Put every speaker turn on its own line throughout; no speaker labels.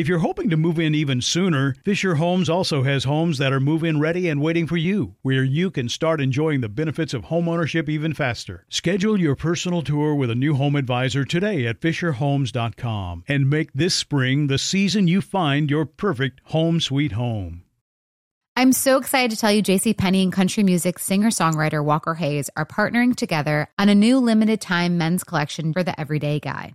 If you're hoping to move in even sooner, Fisher Homes also has homes that are move in ready and waiting for you, where you can start enjoying the benefits of homeownership even faster. Schedule your personal tour with a new home advisor today at FisherHomes.com and make this spring the season you find your perfect home sweet home.
I'm so excited to tell you JC Penney and country music singer-songwriter Walker Hayes are partnering together on a new limited time men's collection for the everyday guy.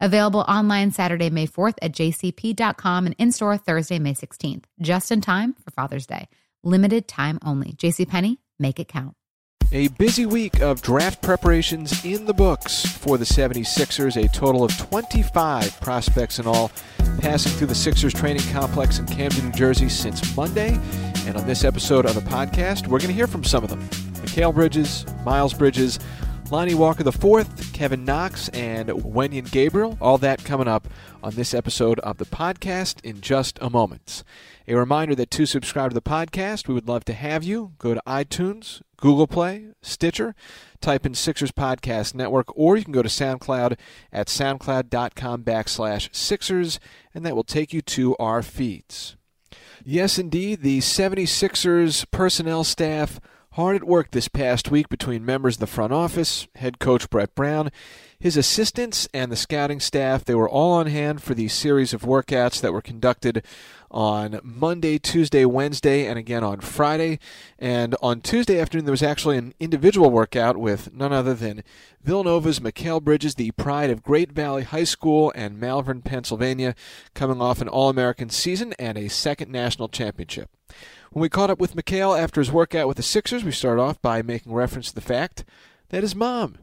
Available online Saturday, May 4th at jcp.com and in store Thursday, May 16th, just in time for Father's Day. Limited time only. JCPenney, make it count.
A busy week of draft preparations in the books for the 76ers, a total of 25 prospects in all, passing through the Sixers training complex in Camden, New Jersey since Monday. And on this episode of the podcast, we're going to hear from some of them Mikal Bridges, Miles Bridges, Lonnie Walker IV, Kevin Knox, and Wenyen Gabriel. All that coming up on this episode of the podcast in just a moment. A reminder that to subscribe to the podcast, we would love to have you. Go to iTunes, Google Play, Stitcher, type in Sixers Podcast Network, or you can go to SoundCloud at soundcloud.com backslash Sixers, and that will take you to our feeds. Yes, indeed, the 76ers personnel staff hard at work this past week between members of the front office, head coach Brett Brown, his assistants, and the scouting staff. They were all on hand for the series of workouts that were conducted on Monday, Tuesday, Wednesday, and again on Friday. And on Tuesday afternoon, there was actually an individual workout with none other than Villanova's Mikal Bridges, the pride of Great Valley High School and Malvern, Pennsylvania, coming off an All American season and a second national championship. When we caught up with Mikal after his workout with the Sixers, we started off by making reference to the fact that his mom,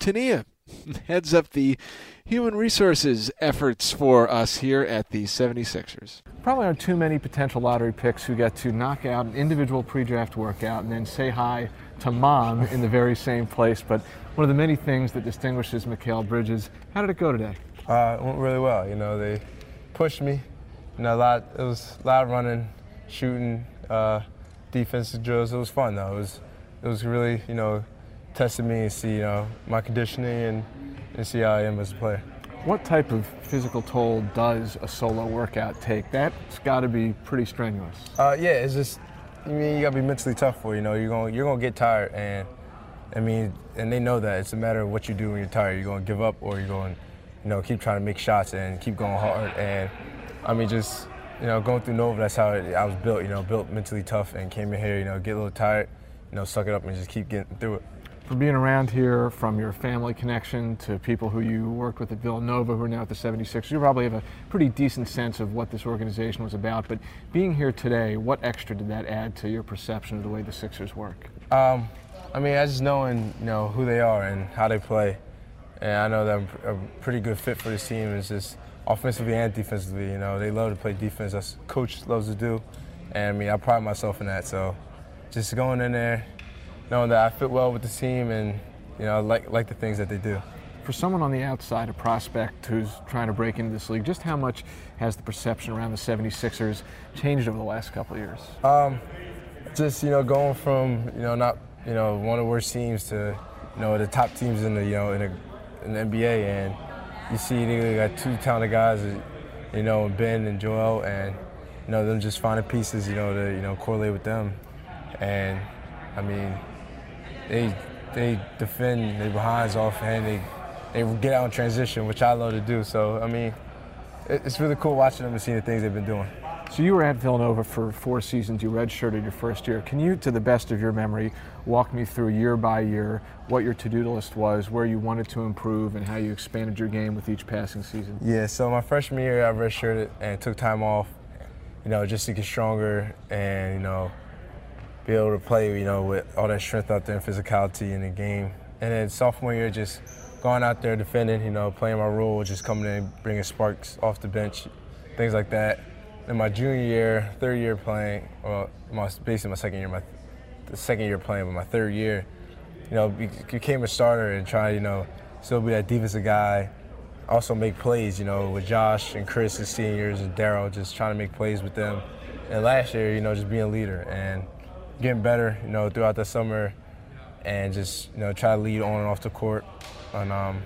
Tania, heads up the human resources efforts for us here at the 76ers.
Probably aren't too many potential lottery picks who get to knock out an individual pre draft workout and then say hi to mom in the very same place. But one of the many things that distinguishes Mikal Bridges, how did it go today?
Uh, it went really well. You know, they pushed me. You know, a lot. It was a lot of running, shooting, uh, defensive drills. It was fun though. It was, it was really, you know, tested me and see, you know, my conditioning and, and see how I am as a player.
What type of physical toll does a solo workout take? That's got to be pretty strenuous.
Uh, yeah, it's just, I mean, you got to be mentally tough for. You know, you're gonna you're gonna get tired, and I mean, and they know that. It's a matter of what you do when you're tired. You're going to give up, or you're going, you know, keep trying to make shots and keep going hard. And I mean, just you know, going through Nova, that's how I was built. You know, built mentally tough, and came in here, you know, get a little tired, you know, suck it up and just keep getting through it
from being around here, from your family connection to people who you worked with at Villanova who are now at the 76ers, you probably have a pretty decent sense of what this organization was about. But being here today, what extra did that add to your perception of the way the Sixers work?
Um, I mean, I just knowing you know who they are and how they play, and I know that I'm a pretty good fit for this team. It's just offensively and defensively. You know, they love to play defense. That's coach loves to do, and I mean, I pride myself in that. So, just going in there knowing that I fit well with the team and you know like like the things that they do.
For someone on the outside, a prospect who's trying to break into this league, just how much has the perception around the 76ers changed over the last couple of years?
Um, just you know going from you know not you know one of the worst teams to you know the top teams in the you know in, a, in the NBA and you see they got two talented guys you know Ben and Joel and you know them just finding pieces you know to you know correlate with them and I mean they they defend their behinds off and they they get out in transition, which I love to do. So I mean, it's really cool watching them and seeing the things they've been doing.
So you were at Villanova for four seasons. You redshirted your first year. Can you, to the best of your memory, walk me through year by year what your to-do list was, where you wanted to improve, and how you expanded your game with each passing season?
Yeah. So my freshman year, I redshirted and took time off, you know, just to get stronger and you know, be able to play, you know, with all that strength out there and physicality in the game. And then sophomore year, just going out there defending, you know, playing my role, just coming in, bringing sparks off the bench, things like that in my junior year, third year playing, well, my, basically my second year, my the second year playing, but my third year, you know, became a starter and to, you know, still be that defensive guy. Also make plays, you know, with Josh and Chris as seniors and Daryl, just trying to make plays with them. And last year, you know, just being a leader and getting better, you know, throughout the summer, and just you know try to lead on and off the court, and um,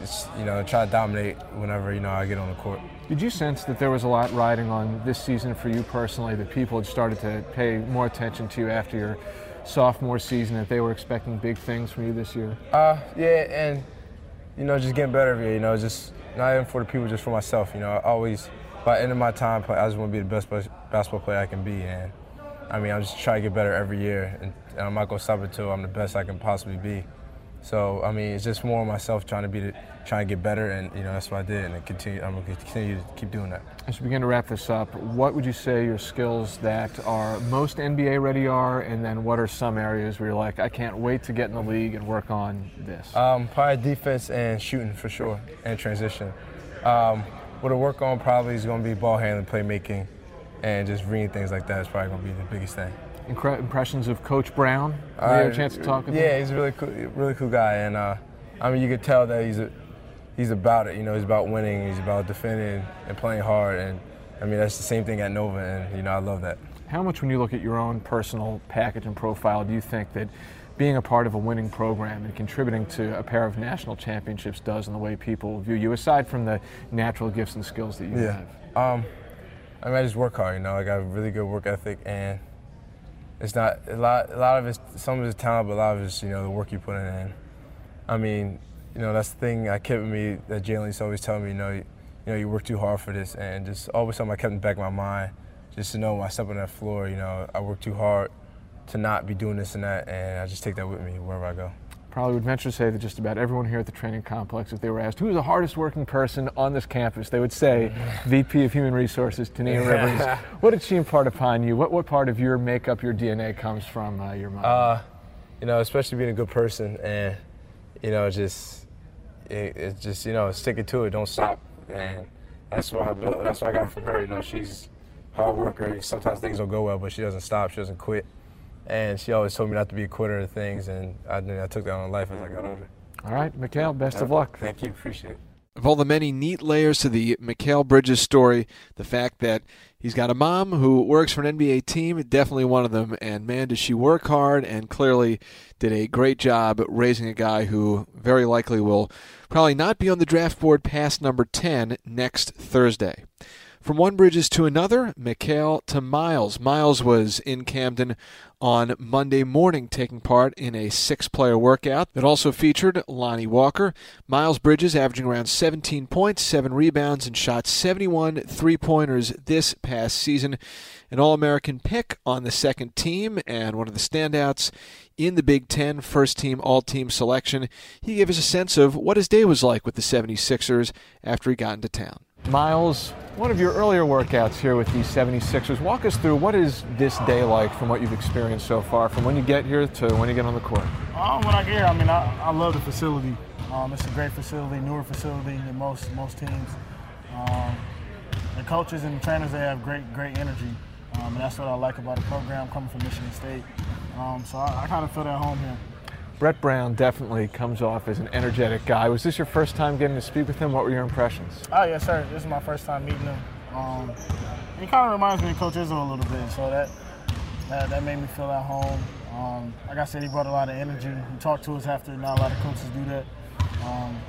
just, you know try to dominate whenever you know I get on the court.
Did you sense that there was a lot riding on this season for you personally, that people had started to pay more attention to you after your sophomore season, that they were expecting big things from you this year?
Uh, yeah, and, you know, just getting better every year, you know, just not even for the people, just for myself, you know, I always, by the end of my time, I just want to be the best basketball player I can be, and, I mean, I'm just trying to get better every year, and, and I'm not going to stop until I'm the best I can possibly be. So I mean, it's just more myself trying to be, the, trying to get better, and you know that's what I did, and I continue. I'm gonna continue to keep doing that.
As we begin to wrap this up, what would you say your skills that are most NBA ready are, and then what are some areas where you're like, I can't wait to get in the league and work on this?
Um, probably defense and shooting for sure, and transition. Um, what to work on probably is going to be ball handling, playmaking, and just reading things like that is probably going to be the biggest thing
impressions of Coach Brown? Have you had a chance to talk with
yeah,
him?
Yeah, he's a really cool, really cool guy, and uh, I mean, you could tell that he's a, he's about it. You know, he's about winning. He's about defending and playing hard, and I mean, that's the same thing at Nova, and you know, I love that.
How much, when you look at your own personal package and profile, do you think that being a part of a winning program and contributing to a pair of national championships does in the way people view you, aside from the natural gifts and skills that you
yeah.
have?
Um, I mean, I just work hard. You know, I got a really good work ethic, and it's not a lot. A lot of it's some of it's talent, but a lot of it's you know the work you put in. I mean, you know that's the thing I kept with me that Jalen used to always telling me. You know, you, you, know you work too hard for this, and just always something I kept in the back of my mind, just to know when I step on that floor, you know, I work too hard to not be doing this and that, and I just take that with me wherever I go
probably would venture to say that just about everyone here at the training complex, if they were asked who's the hardest working person on this campus, they would say VP of Human Resources, Tania Rivers. what did she impart upon you? What, what part of your makeup, your DNA comes from uh, your mom?
Uh, you know, especially being a good person and, you know, just, it, it's just, you know, sticking to it, don't stop. And that's what I built, that's what I got from her. You know, she's hard worker. Sometimes things don't go well, but she doesn't stop, she doesn't quit and she always told me not to be a quitter of things, and I, I took that on life as I got older.
All right, Mikal, best of luck.
Thank you, appreciate it.
Of all the many neat layers to the Mikal Bridges story, the fact that he's got a mom who works for an NBA team, definitely one of them. And man, does she work hard and clearly did a great job raising a guy who very likely will probably not be on the draft board past number 10 next Thursday. From one Bridges to another, Mikal to Miles. Miles was in Camden on Monday morning, taking part in a six player workout that also featured Lonnie Walker. Miles Bridges averaging around 17 points, 7 rebounds, and shot 71 three pointers this past season. An All American pick on the second team and one of the standouts in the Big Ten first team all team selection. He gave us a sense of what his day was like with the 76ers after he got into town.
Miles, one of your earlier workouts here with these 76ers. Walk us through what is this day like from what you've experienced so far, from when you get here to when you get on the court?
Um, when I get here, I mean, I, I love the facility. Um, it's a great facility, newer facility than most most teams. Um, the coaches and the trainers, they have great great energy, um, and that's what I like about the program coming from Michigan State. Um, so I, I kind of feel at home here.
Brett Brown definitely comes off as an energetic guy. Was this your first time getting to speak with him? What were your impressions?
Oh, yes, sir. This is my first time meeting him. Um, he kind of reminds me of Coach Izzo a little bit, so that that, that made me feel at home. Um, like I said, he brought a lot of energy. He talked to us after. Not a lot of coaches do that. Um,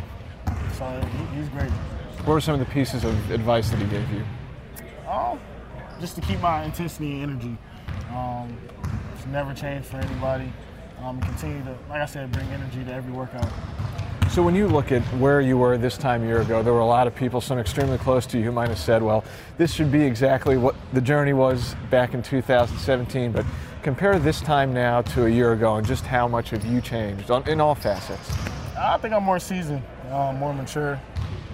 so he, he's great.
What were some of the pieces of advice that he gave you?
Um, just to keep my intensity and energy. Um, never changed for anybody um, continue to, like I said, bring energy to every workout.
So when you look at where you were this time a year ago, there were a lot of people, some extremely close to you, who might have said, well, this should be exactly what the journey was back in 2017. But compare this time now to a year ago and just how much have you changed on, in all facets?
I think I'm more seasoned, um, more mature.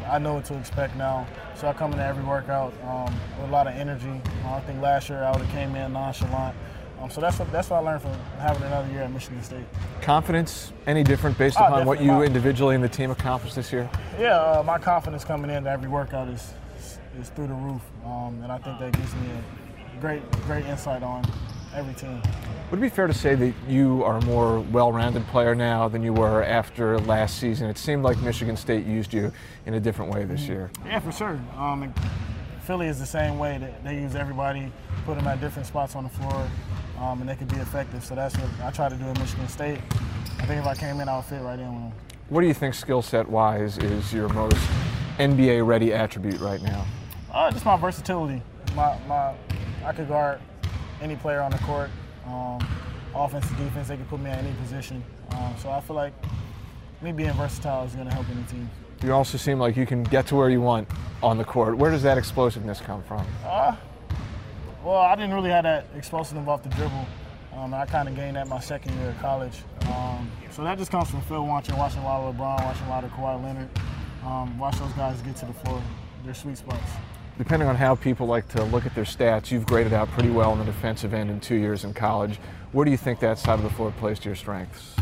I know what to expect now. So I come into every workout um, with a lot of energy. Uh, I think last year I would have came in nonchalant. Um, so that's what that's what I learned from having another year at Michigan State.
Confidence any different based
Oh,
upon what you
My-
individually and the team accomplished this year?
Yeah, uh, my confidence coming into every workout is is through the roof, um, and I think that gives me a great great insight on every team.
Would it be fair to say that you are a more well-rounded player now than you were after last season? It seemed like Michigan State used you in a different way this year.
Yeah, for sure. Um, Philly is the same way. They, they use everybody, put them at different spots on the floor, um, and they can be effective. So that's what I try to do at Michigan State. I think if I came in, I would fit right in with them.
What do you think skill set wise is your most NBA ready attribute right now?
Uh, just my versatility. My, my, I could guard any player on the court. Um, offense to defense, they can put me at any position. Um, so I feel like me being versatile is going to help any team.
You also seem like you can get to where you want on the court. Where does that explosiveness come from?
Well, I didn't really have that explosive off the dribble. Um, and I kind of gained that my second year of college. Um, so that just comes from film watching, watching a lot of LeBron, watching a lot of Kawhi Leonard. Um, watch those guys get to the floor, their sweet spots.
Depending on how people like to look at their stats, you've graded out pretty well on the defensive end in two years in college. Where do you think that side of the floor plays to your strengths?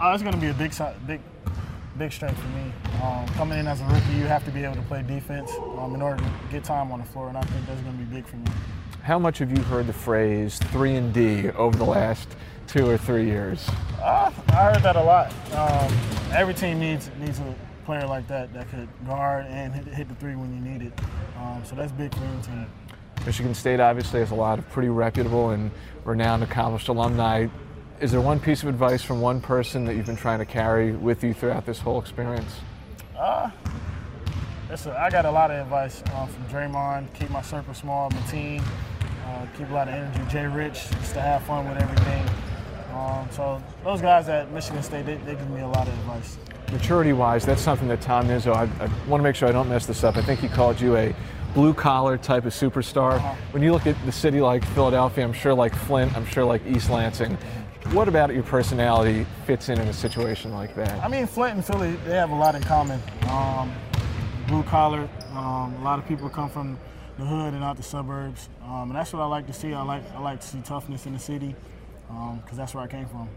Uh, it's going to be a big, big, big strength for me. Um, coming in as a rookie, you have to be able to play defense um, in order to get time on the floor, and I think that's going to be big for me.
How much have you heard the phrase 3 and D over the last two or three years?
Uh, I heard that a lot. Um, every team needs needs a player like that that could guard and hit, hit the three when you need it. Um, so that's big for any team.
Michigan State obviously has a lot of pretty reputable and renowned accomplished alumni. Is there one piece of advice from one person that you've been trying to carry with you throughout this whole experience?
That's a, I got a lot of advice uh, from Draymond. Keep my circle small, my team. Uh, keep a lot of energy. Jay Rich, just to have fun with everything. Um, so those guys at Michigan State, they, they give me a lot of advice.
Maturity wise, that's something that Tom Izzo, I, I want to make sure I don't mess this up. I think he called you a blue collar type of superstar. When you look at the city like Philadelphia, I'm sure like Flint, I'm sure like East Lansing, what about your personality fits in in a situation like that?
I mean, Flint and Philly, they have a lot in common. Um, blue collar. Um, a lot of people come from the hood and out the suburbs, um, and that's what I like to see. I like I like to see toughness in the city because that's where I came from.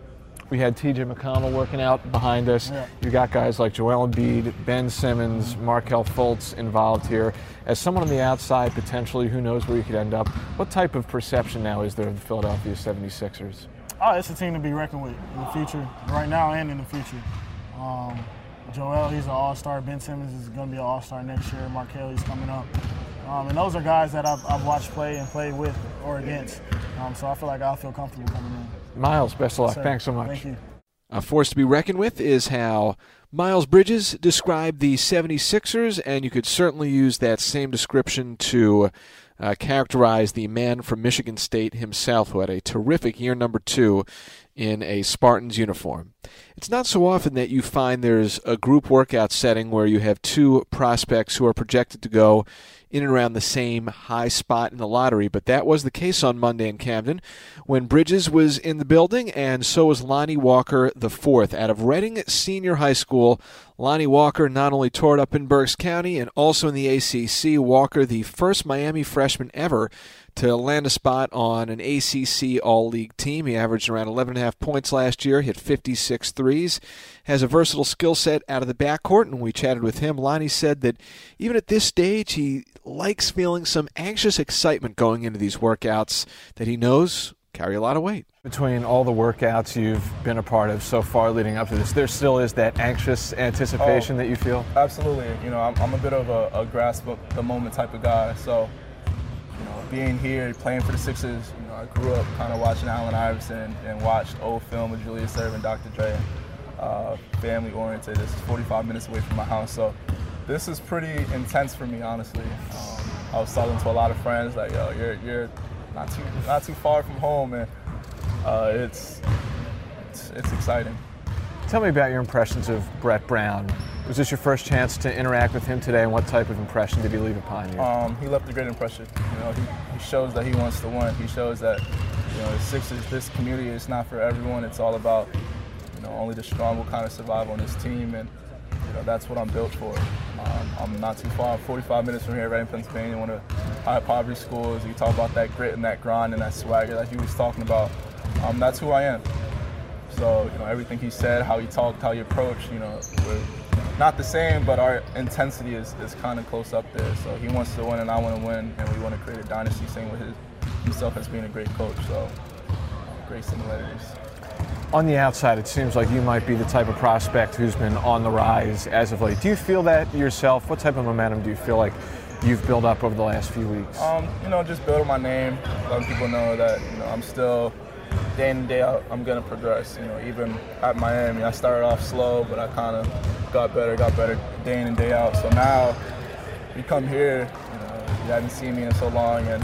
We had TJ McConnell working out behind us.
Yeah.
You got guys like Joel Embiid, Ben Simmons, Markelle Fultz involved here. As someone on the outside, potentially, who knows where you could end up, what type of perception now is there of the Philadelphia 76ers?
Oh, it's a team to be reckoned with in the future, right now and in the future. Um, Joel, he's an all-star. Ben Simmons is going to be an all-star next year. Markelle's coming up. Um, and those are guys that I've, I've watched play and play with or against. Um, so I feel like I'll feel comfortable coming in.
Miles, best of luck.
Sir,
Thanks so much.
Thank you.
A force to be reckoned with is how Miles Bridges described the 76ers, and you could certainly use that same description to uh, characterize the man from Michigan State himself, who had a terrific year number two in a Spartans uniform. It's not so often that you find there's a group workout setting where you have two prospects who are projected to go in and around the same high spot in the lottery, but that was the case on Monday in Camden when Bridges was in the building, and so was Lonnie Walker the fourth out of Reading Senior High School. Lonnie Walker not only toured up in Berks County and also in the ACC. Walker, the first Miami freshman ever to land a spot on an ACC All League team. He averaged around 11.5 points last year, hit 56 threes, has a versatile skill set out of the backcourt, and we chatted with him. Lonnie said that even at this stage, he likes feeling some anxious excitement going into these workouts that he knows carry a lot of weight.
Between all the workouts you've been a part of so far leading up to this, there still is that anxious anticipation
Oh.
that you feel?
Absolutely. You know, I'm, I'm a bit of a, a grasp of the moment type of guy. So, you know, being here, playing for the Sixers, you know, I grew up kind of watching Allen Iverson and watched old film of Julius Erving, Dr. J. Uh, family oriented. This is 45 minutes away from my house. So, this is pretty intense for me, honestly. Um, I was talking to a lot of friends like, yo, you're, you're not too not too far from home, and uh, it's it's, it's exciting.
Tell me about your impressions of Brett Brown. Was this your first chance to interact with him today, and what type of impression did he leave upon you?
Um, he left a great impression. You know, he, he shows that he wants to win. He shows that you know the Sixers, this community, is not for everyone. It's all about you know only the strong will kind of survive on this team, and you know that's what I'm built for. Um, I'm not too far, I'm 45 minutes from here, right in Pennsylvania, one of high poverty schools. You talk about that grit and that grind and that swagger that he was talking about. Um, that's who I am. So, you know, everything he said, how he talked, how he approached, you know, not the same, but our intensity is, is kind of close up there. So he wants to win and I want to win, and we want to create a dynasty, same with his, himself as being a great coach. So, great similarities.
On the outside, it seems like you might be the type of prospect who's been on the rise as of late. Do you feel that yourself? What type of momentum do you feel like you've built up over the last few weeks?
Um, you know, just building my name, letting people know that you know I'm still day in and day out, I'm gonna progress. You know, even at Miami, I started off slow, but I kind of got better, got better day in and day out. So now you come here, you know, you haven't seen me in so long, and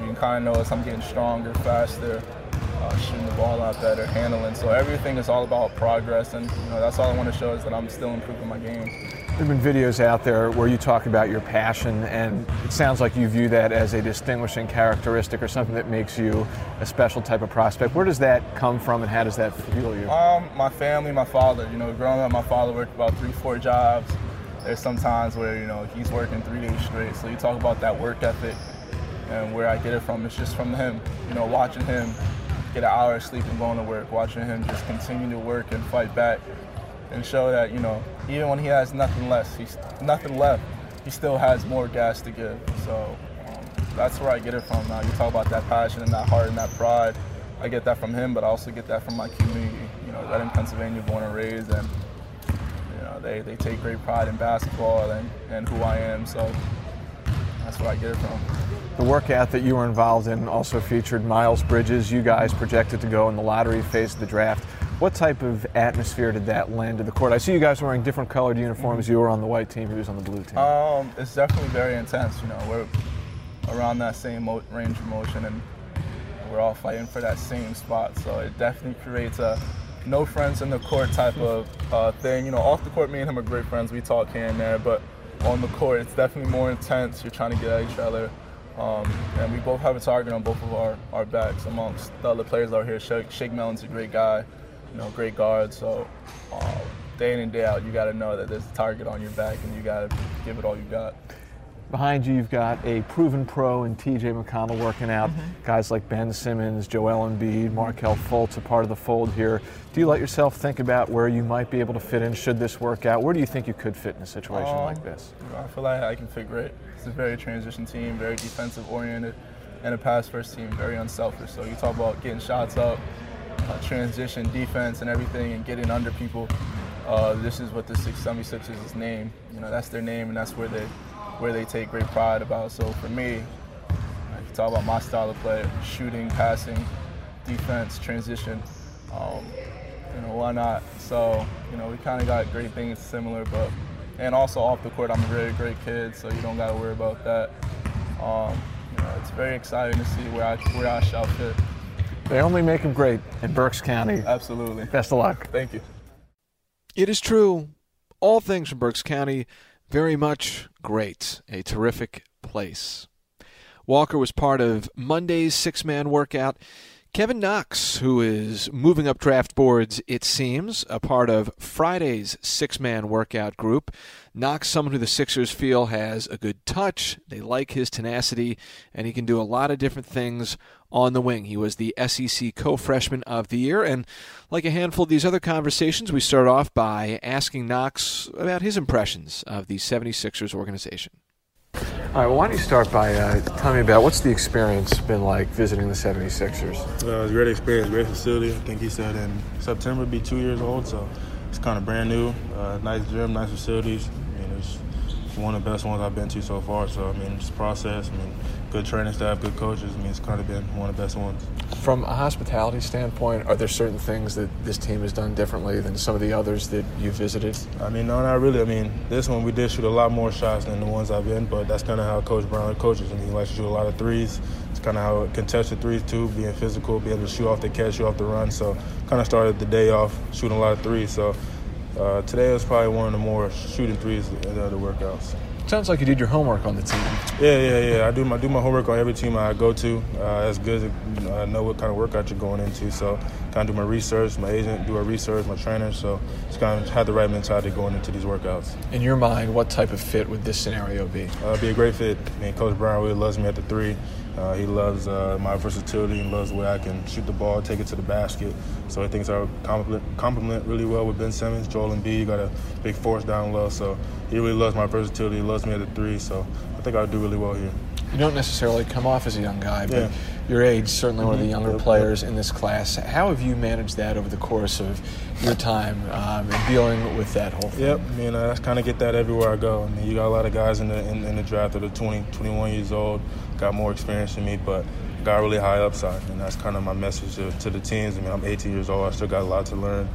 you can kind of notice I'm getting stronger, faster, uh, shooting the ball out better, handling. So everything is all about progress, and you know that's all I want to show is that I'm still improving my game.
There have been videos out there where you talk about your passion, and it sounds like you view that as a distinguishing characteristic or something that makes you a special type of prospect. Where does that come from, and how does that fuel you?
Um, my family, my father. You know, growing up, my father worked about three, four jobs. There's some times where you know he's working three days straight. So you talk about that work ethic, and where I get it from, it's just from him. You know, watching him get an hour of sleep and going to work, watching him just continue to work and fight back and show that you know even when he has nothing less, he's nothing left. He still has more gas to give. So um, that's where I get it from. Now you talk about that passion and that heart and that pride. I get that from him, but I also get that from my community. You know, Reading, Pennsylvania, born and raised, and you know they, they take great pride in basketball and, and who I am. So that's where I get it from.
The workout that you were involved in also featured Miles Bridges. You guys projected to go in the lottery phase of the draft. What type of atmosphere did that lend to the court? I see you guys wearing different colored uniforms. You were on the white team, he was on the blue team.
Um, it's definitely very intense. You know, we're around that same range of motion, and we're all fighting for that same spot. So it definitely creates a no friends in the court type of uh, thing. You know, off the court, me and him are great friends. We talk here and there, but on the court, it's definitely more intense. You're trying to get at each other. Um, and we both have a target on both of our, our backs amongst the other players out here. Shake, Shake Milton's a great guy you know, great guard. So um, day in and day out, you got to know that there's a target on your back, and you got to give it all you got.
Behind you, you've got a proven pro in T.J. McConnell working out. Mm-hmm. Guys like Ben Simmons, Joel Embiid, Markelle Fultz are part of the fold here. Do you let yourself think about where you might be able to fit in should this work out? Where do you think you could fit in a situation um, like this?
I feel like I can fit great. It's a very transition team, very defensive oriented, and a pass first team, very unselfish. So you talk about getting shots up, uh, transition defense and everything and getting under people. Uh, this is what the 76ers is named. You know, that's their name and that's where they where they take great pride about. So for me, if you talk about my style of play, shooting, passing, defense, transition, um, you know, why not? So, you know, we kind of got great things similar, but and also off the court, I'm a very great kid, so you don't got to worry about that. Um, you know, it's very exciting to see where I where I shall fit.
They only make them great in Berks County.
Absolutely.
Best of luck.
Thank you.
It is true. All things from Berks County, very much great. A terrific place. Walker was part of Monday's six man workout. Kevin Knox, who is moving up draft boards, it seems, a part of Friday's six man workout group. Knox, someone who the Sixers feel has a good touch. They like his tenacity, and he can do a lot of different things on the wing. He was the SEC co freshman of the year. And like a handful of these other conversations, we start off by asking Knox about his impressions of the 76ers organization.
All right, well, why don't you start by uh, telling me about what's the experience been like visiting the 76ers?
Uh, it was a great experience, great facility. I think he said in September, be two years old, so it's kind of brand new. Uh, nice gym, nice facilities. I mean, it's one of the best ones I've been to so far. So, I mean, it's a process. I mean, good training staff, good coaches. I mean, it's kind of been one of the best ones.
From a hospitality standpoint, are there certain things that this team has done differently than some of the others that you visited?
I mean, no, not really. I mean, this one we did shoot a lot more shots than the ones I've been, but that's kind of how Coach Brown coaches. I mean, he likes to shoot a lot of threes. It's kind of how contested threes too, being physical, being able to shoot off the catch, shoot off the run. So, kind of started the day off shooting a lot of threes. So, uh, today was probably one of the more shooting threes in the other workouts.
Sounds like you did your homework on the team.
Yeah, yeah, yeah. I do my do my homework on every team I go to. Uh, it's good to uh, know what kind of workout you're going into. So, kind of do my research. My agent do our research. My trainer. So, just kind of have the right mentality going into these workouts.
In your mind, what type of fit would this scenario be?
Uh, be a great fit. I mean, Coach Brown really loves me at the three. Uh, he loves uh, my versatility and loves the way I can shoot the ball, take it to the basket. So he thinks I complement, complement really well with Ben Simmons. Joel Embiid got a big force down low, so he really loves my versatility. He loves me at the three, so I think I'll do really well here.
You don't necessarily come off as a young guy, but
Yeah.
your age, certainly one of the
Mhm.
younger players in this class. How have you managed that over the course of your time um, and dealing with that whole thing?
Yep, I mean, I kind of get that everywhere I go. I mean, you got a lot of guys in the in, in the draft that are 20, 21 years old, got more experience than me, but got really high upside, and that's kind of my message to, to the teams. I mean, I'm 18 years old. I still got a lot to learn,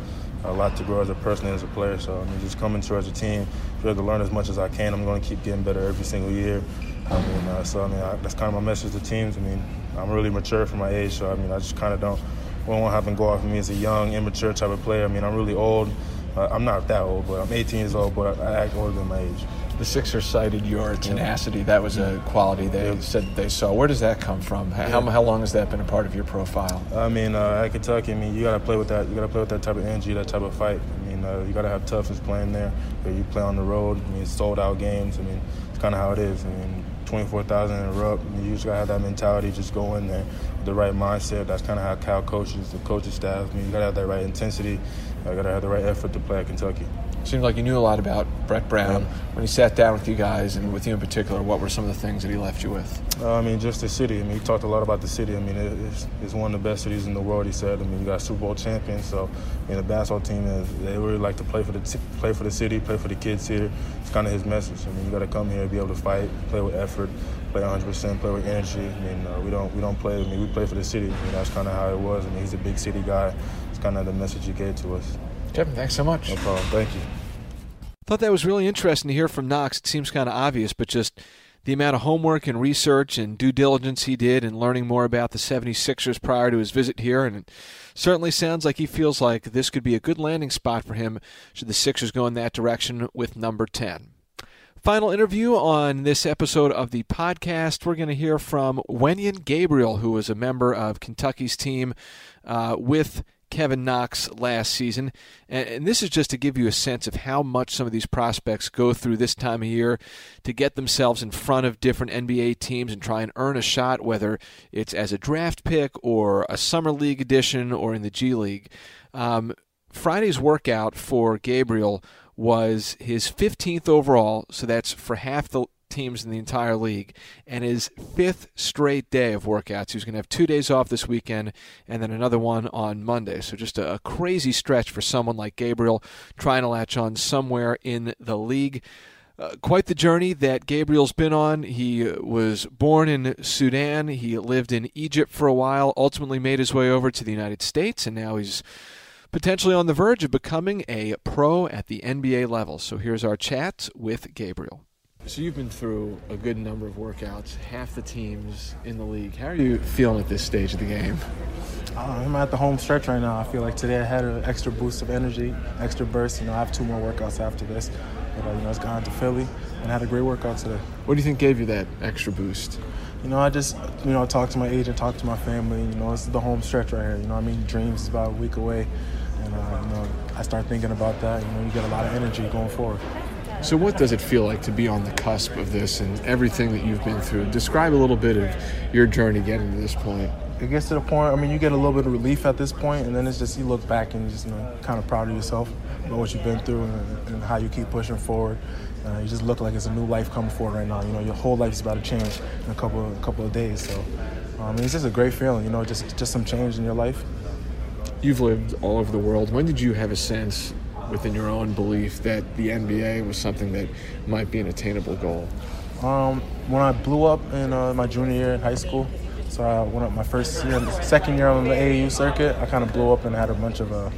a lot to grow as a person and as a player. So I mean, just coming to as a team, try to learn as much as I can. I'm going to keep getting better every single year. I mean, uh, so I mean, I, that's kind of my message to teams. I mean, I'm really mature for my age, so I mean, I just kind of don't want to have them go off of me as a young, immature type of player. I mean, I'm really old. Uh, I'm not that old, but I'm 18 years old, but I act older than my age.
The Sixers cited your tenacity. That was a quality they
Yep.
said they saw. Where does that come from? How, how long has that been a part of your profile?
I mean, uh, at Kentucky, I mean, you gotta play with that. You gotta play with that type of energy, that type of fight. I mean, uh, you gotta have toughness playing there. You play on the road. I mean, sold out games. I mean, it's kind of how it is. I mean, 24,000 in a row. You just gotta have that mentality. Just go in there the right mindset. That's kind of how Cal coaches, the coaching staff. I mean, you gotta have that right intensity. You gotta have the right effort to play at Kentucky.
Seemed like you knew a lot about Brett Brown.
Yeah.
When he sat down with you guys and with you in particular, what were some of the things that he left you with?
Uh, I mean, just the city. I mean, he talked a lot about the city. I mean, it, it's, it's one of the best cities in the world. He said. I mean, you got Super Bowl champions. So, I mean, the basketball team is they really like to play for the t- play for the city, play for the kids here. It's kind of his message. I mean, you got to come here, be able to fight, play with effort, play 100%, play with energy. I mean, uh, we don't we don't play. I mean, we play for the city. I mean, that's kind of how it was. I mean, he's a big city guy. It's kind of the message he gave to us.
Kevin, thanks so much.
No problem. Thank you.
Thought that was really interesting to hear from Knox. It seems kind of obvious, but just the amount of homework and research and due diligence he did and learning more about the 76ers prior to his visit here. And it certainly sounds like he feels like this could be a good landing spot for him should the Sixers go in that direction with number 10. Final interview on this episode of the podcast. We're going to hear from Wenyen Gabriel, who was a member of Kentucky's team uh, with Kevin Knox last season. And, this is just to give you a sense of how much some of these prospects go through this time of year to get themselves in front of different NBA teams and try and earn a shot, whether it's as a draft pick or a summer league edition or in the G League. Um, Friday's workout for Gabriel was his 15th overall, so that's for half the teams in the entire league, and his fifth straight day of workouts. He's going to have two days off this weekend and then another one on Monday. So just a, a crazy stretch for someone like Gabriel trying to latch on somewhere in the league. Uh, quite the journey that Gabriel's been on. He uh, was born in Sudan. He lived in Egypt for a while, ultimately made his way over to the United States, and now he's potentially on the verge of becoming a pro at the NBA level. So here's our chat with Gabriel. So you've been through a good number of workouts, half the teams in the league. How are you feeling at this stage of the game?
Uh, I'm at the home stretch right now. I feel like today I had an extra boost of energy, extra burst. You know, I have two more workouts after this, but uh, you know, it's gone to Philly and had a great workout today.
What do you think gave you that extra boost?
You know, I just you know talked to my agent, talked to my family. You know, this is the home stretch right here. You know, I mean, dreams is about a week away, and uh, you know, I start thinking about that. You know, you get a lot of energy going forward.
So, what does it feel like to be on the cusp of this and everything that you've been through? Describe a little bit of your journey getting to this point.
It gets to the point. I mean, you get a little bit of relief at this point, and then it's just you look back and just you know kind of proud of yourself about what you've been through and, and how you keep pushing forward. Uh, you just look like it's a new life coming forward right now. You know, your whole life is about to change in a couple a couple of days. So, I mean, it's just a great feeling. You know, just just some change in your life.
You've lived all over the world. When did you have a sense within your own belief that the NBA was something that might be an attainable goal?
Um, when I blew up in uh, my junior year in high school, so I went up my first year, second year on the AAU circuit, I kind of blew up and had a bunch of uh,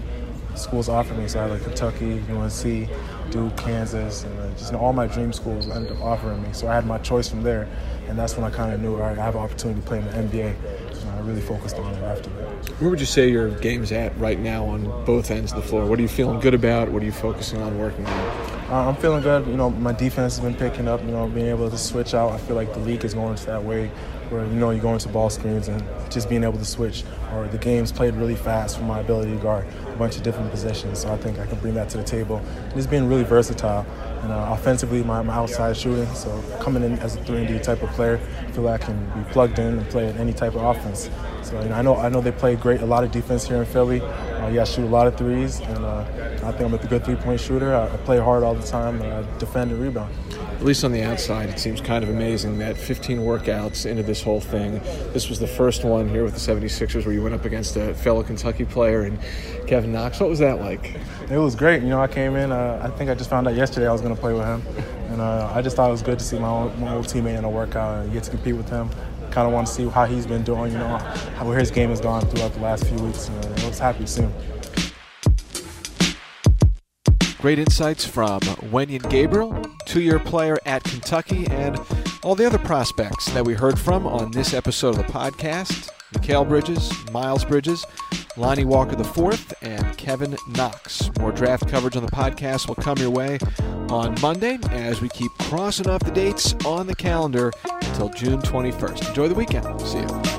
schools offer me. So I had like Kentucky, UNC, Duke, Kansas, and uh, just you know, all my dream schools ended up offering me. So I had my choice from there, and that's when I kind of knew, all right, I have an opportunity to play in the NBA. I really focused on it after that.
Where would you say your game's at right now on both ends of the floor? What are you feeling good about? What are you focusing on working on?
Uh, I'm feeling good. You know, my defense has been picking up. You know, being able to switch out. I feel like the league is going to that way where you know you go into ball screens and just being able to switch. Or the game's played really fast for my ability to guard a bunch of different positions. So I think I can bring that to the table. Just being really versatile. Uh, offensively, my, my outside shooting. So coming in as a three and D type of player, I feel like I can be plugged in and play at any type of offense. So you know, I know I know they play great a lot of defense here in Philly. Uh, yeah, I shoot a lot of threes, and uh, I think I'm a good three-point shooter. I, I play hard all the time, and I defend and rebound.
At least on the outside, it seems kind of amazing that 15 workouts into this whole thing. This was the first one here with the 76ers where you went up against a fellow Kentucky player and Kevin Knox. What was that like?
It was great. You know, I came in. Uh, I think I just found out yesterday I was going to play with him, and uh, I just thought it was good to see my old, my old teammate in a workout and get to compete with him kind of want to see how he's been doing, you know, how, where his game has gone throughout the last few weeks. And I was happy to see him.
Great insights from Wenyen Gabriel, two-year player at Kentucky, and all the other prospects that we heard from on this episode of the podcast. Mikal Bridges, Miles Bridges, Lonnie Walker IV, and Kevin Knox. More draft coverage on the podcast will come your way on Monday as we keep crossing off the dates on the calendar until June 21st. Enjoy the weekend. See you.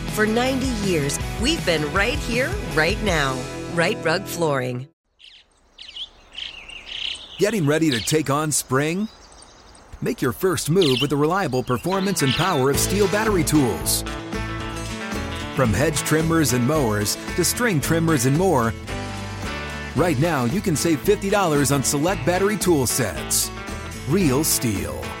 For 90 years, we've been right here, right now. Rite Rug Flooring.
Getting ready to take on spring? Make your first move with the reliable performance and power of STIHL battery tools. From hedge trimmers and mowers to string trimmers and more, right now you can save $50 on select battery tool sets. Real STIHL.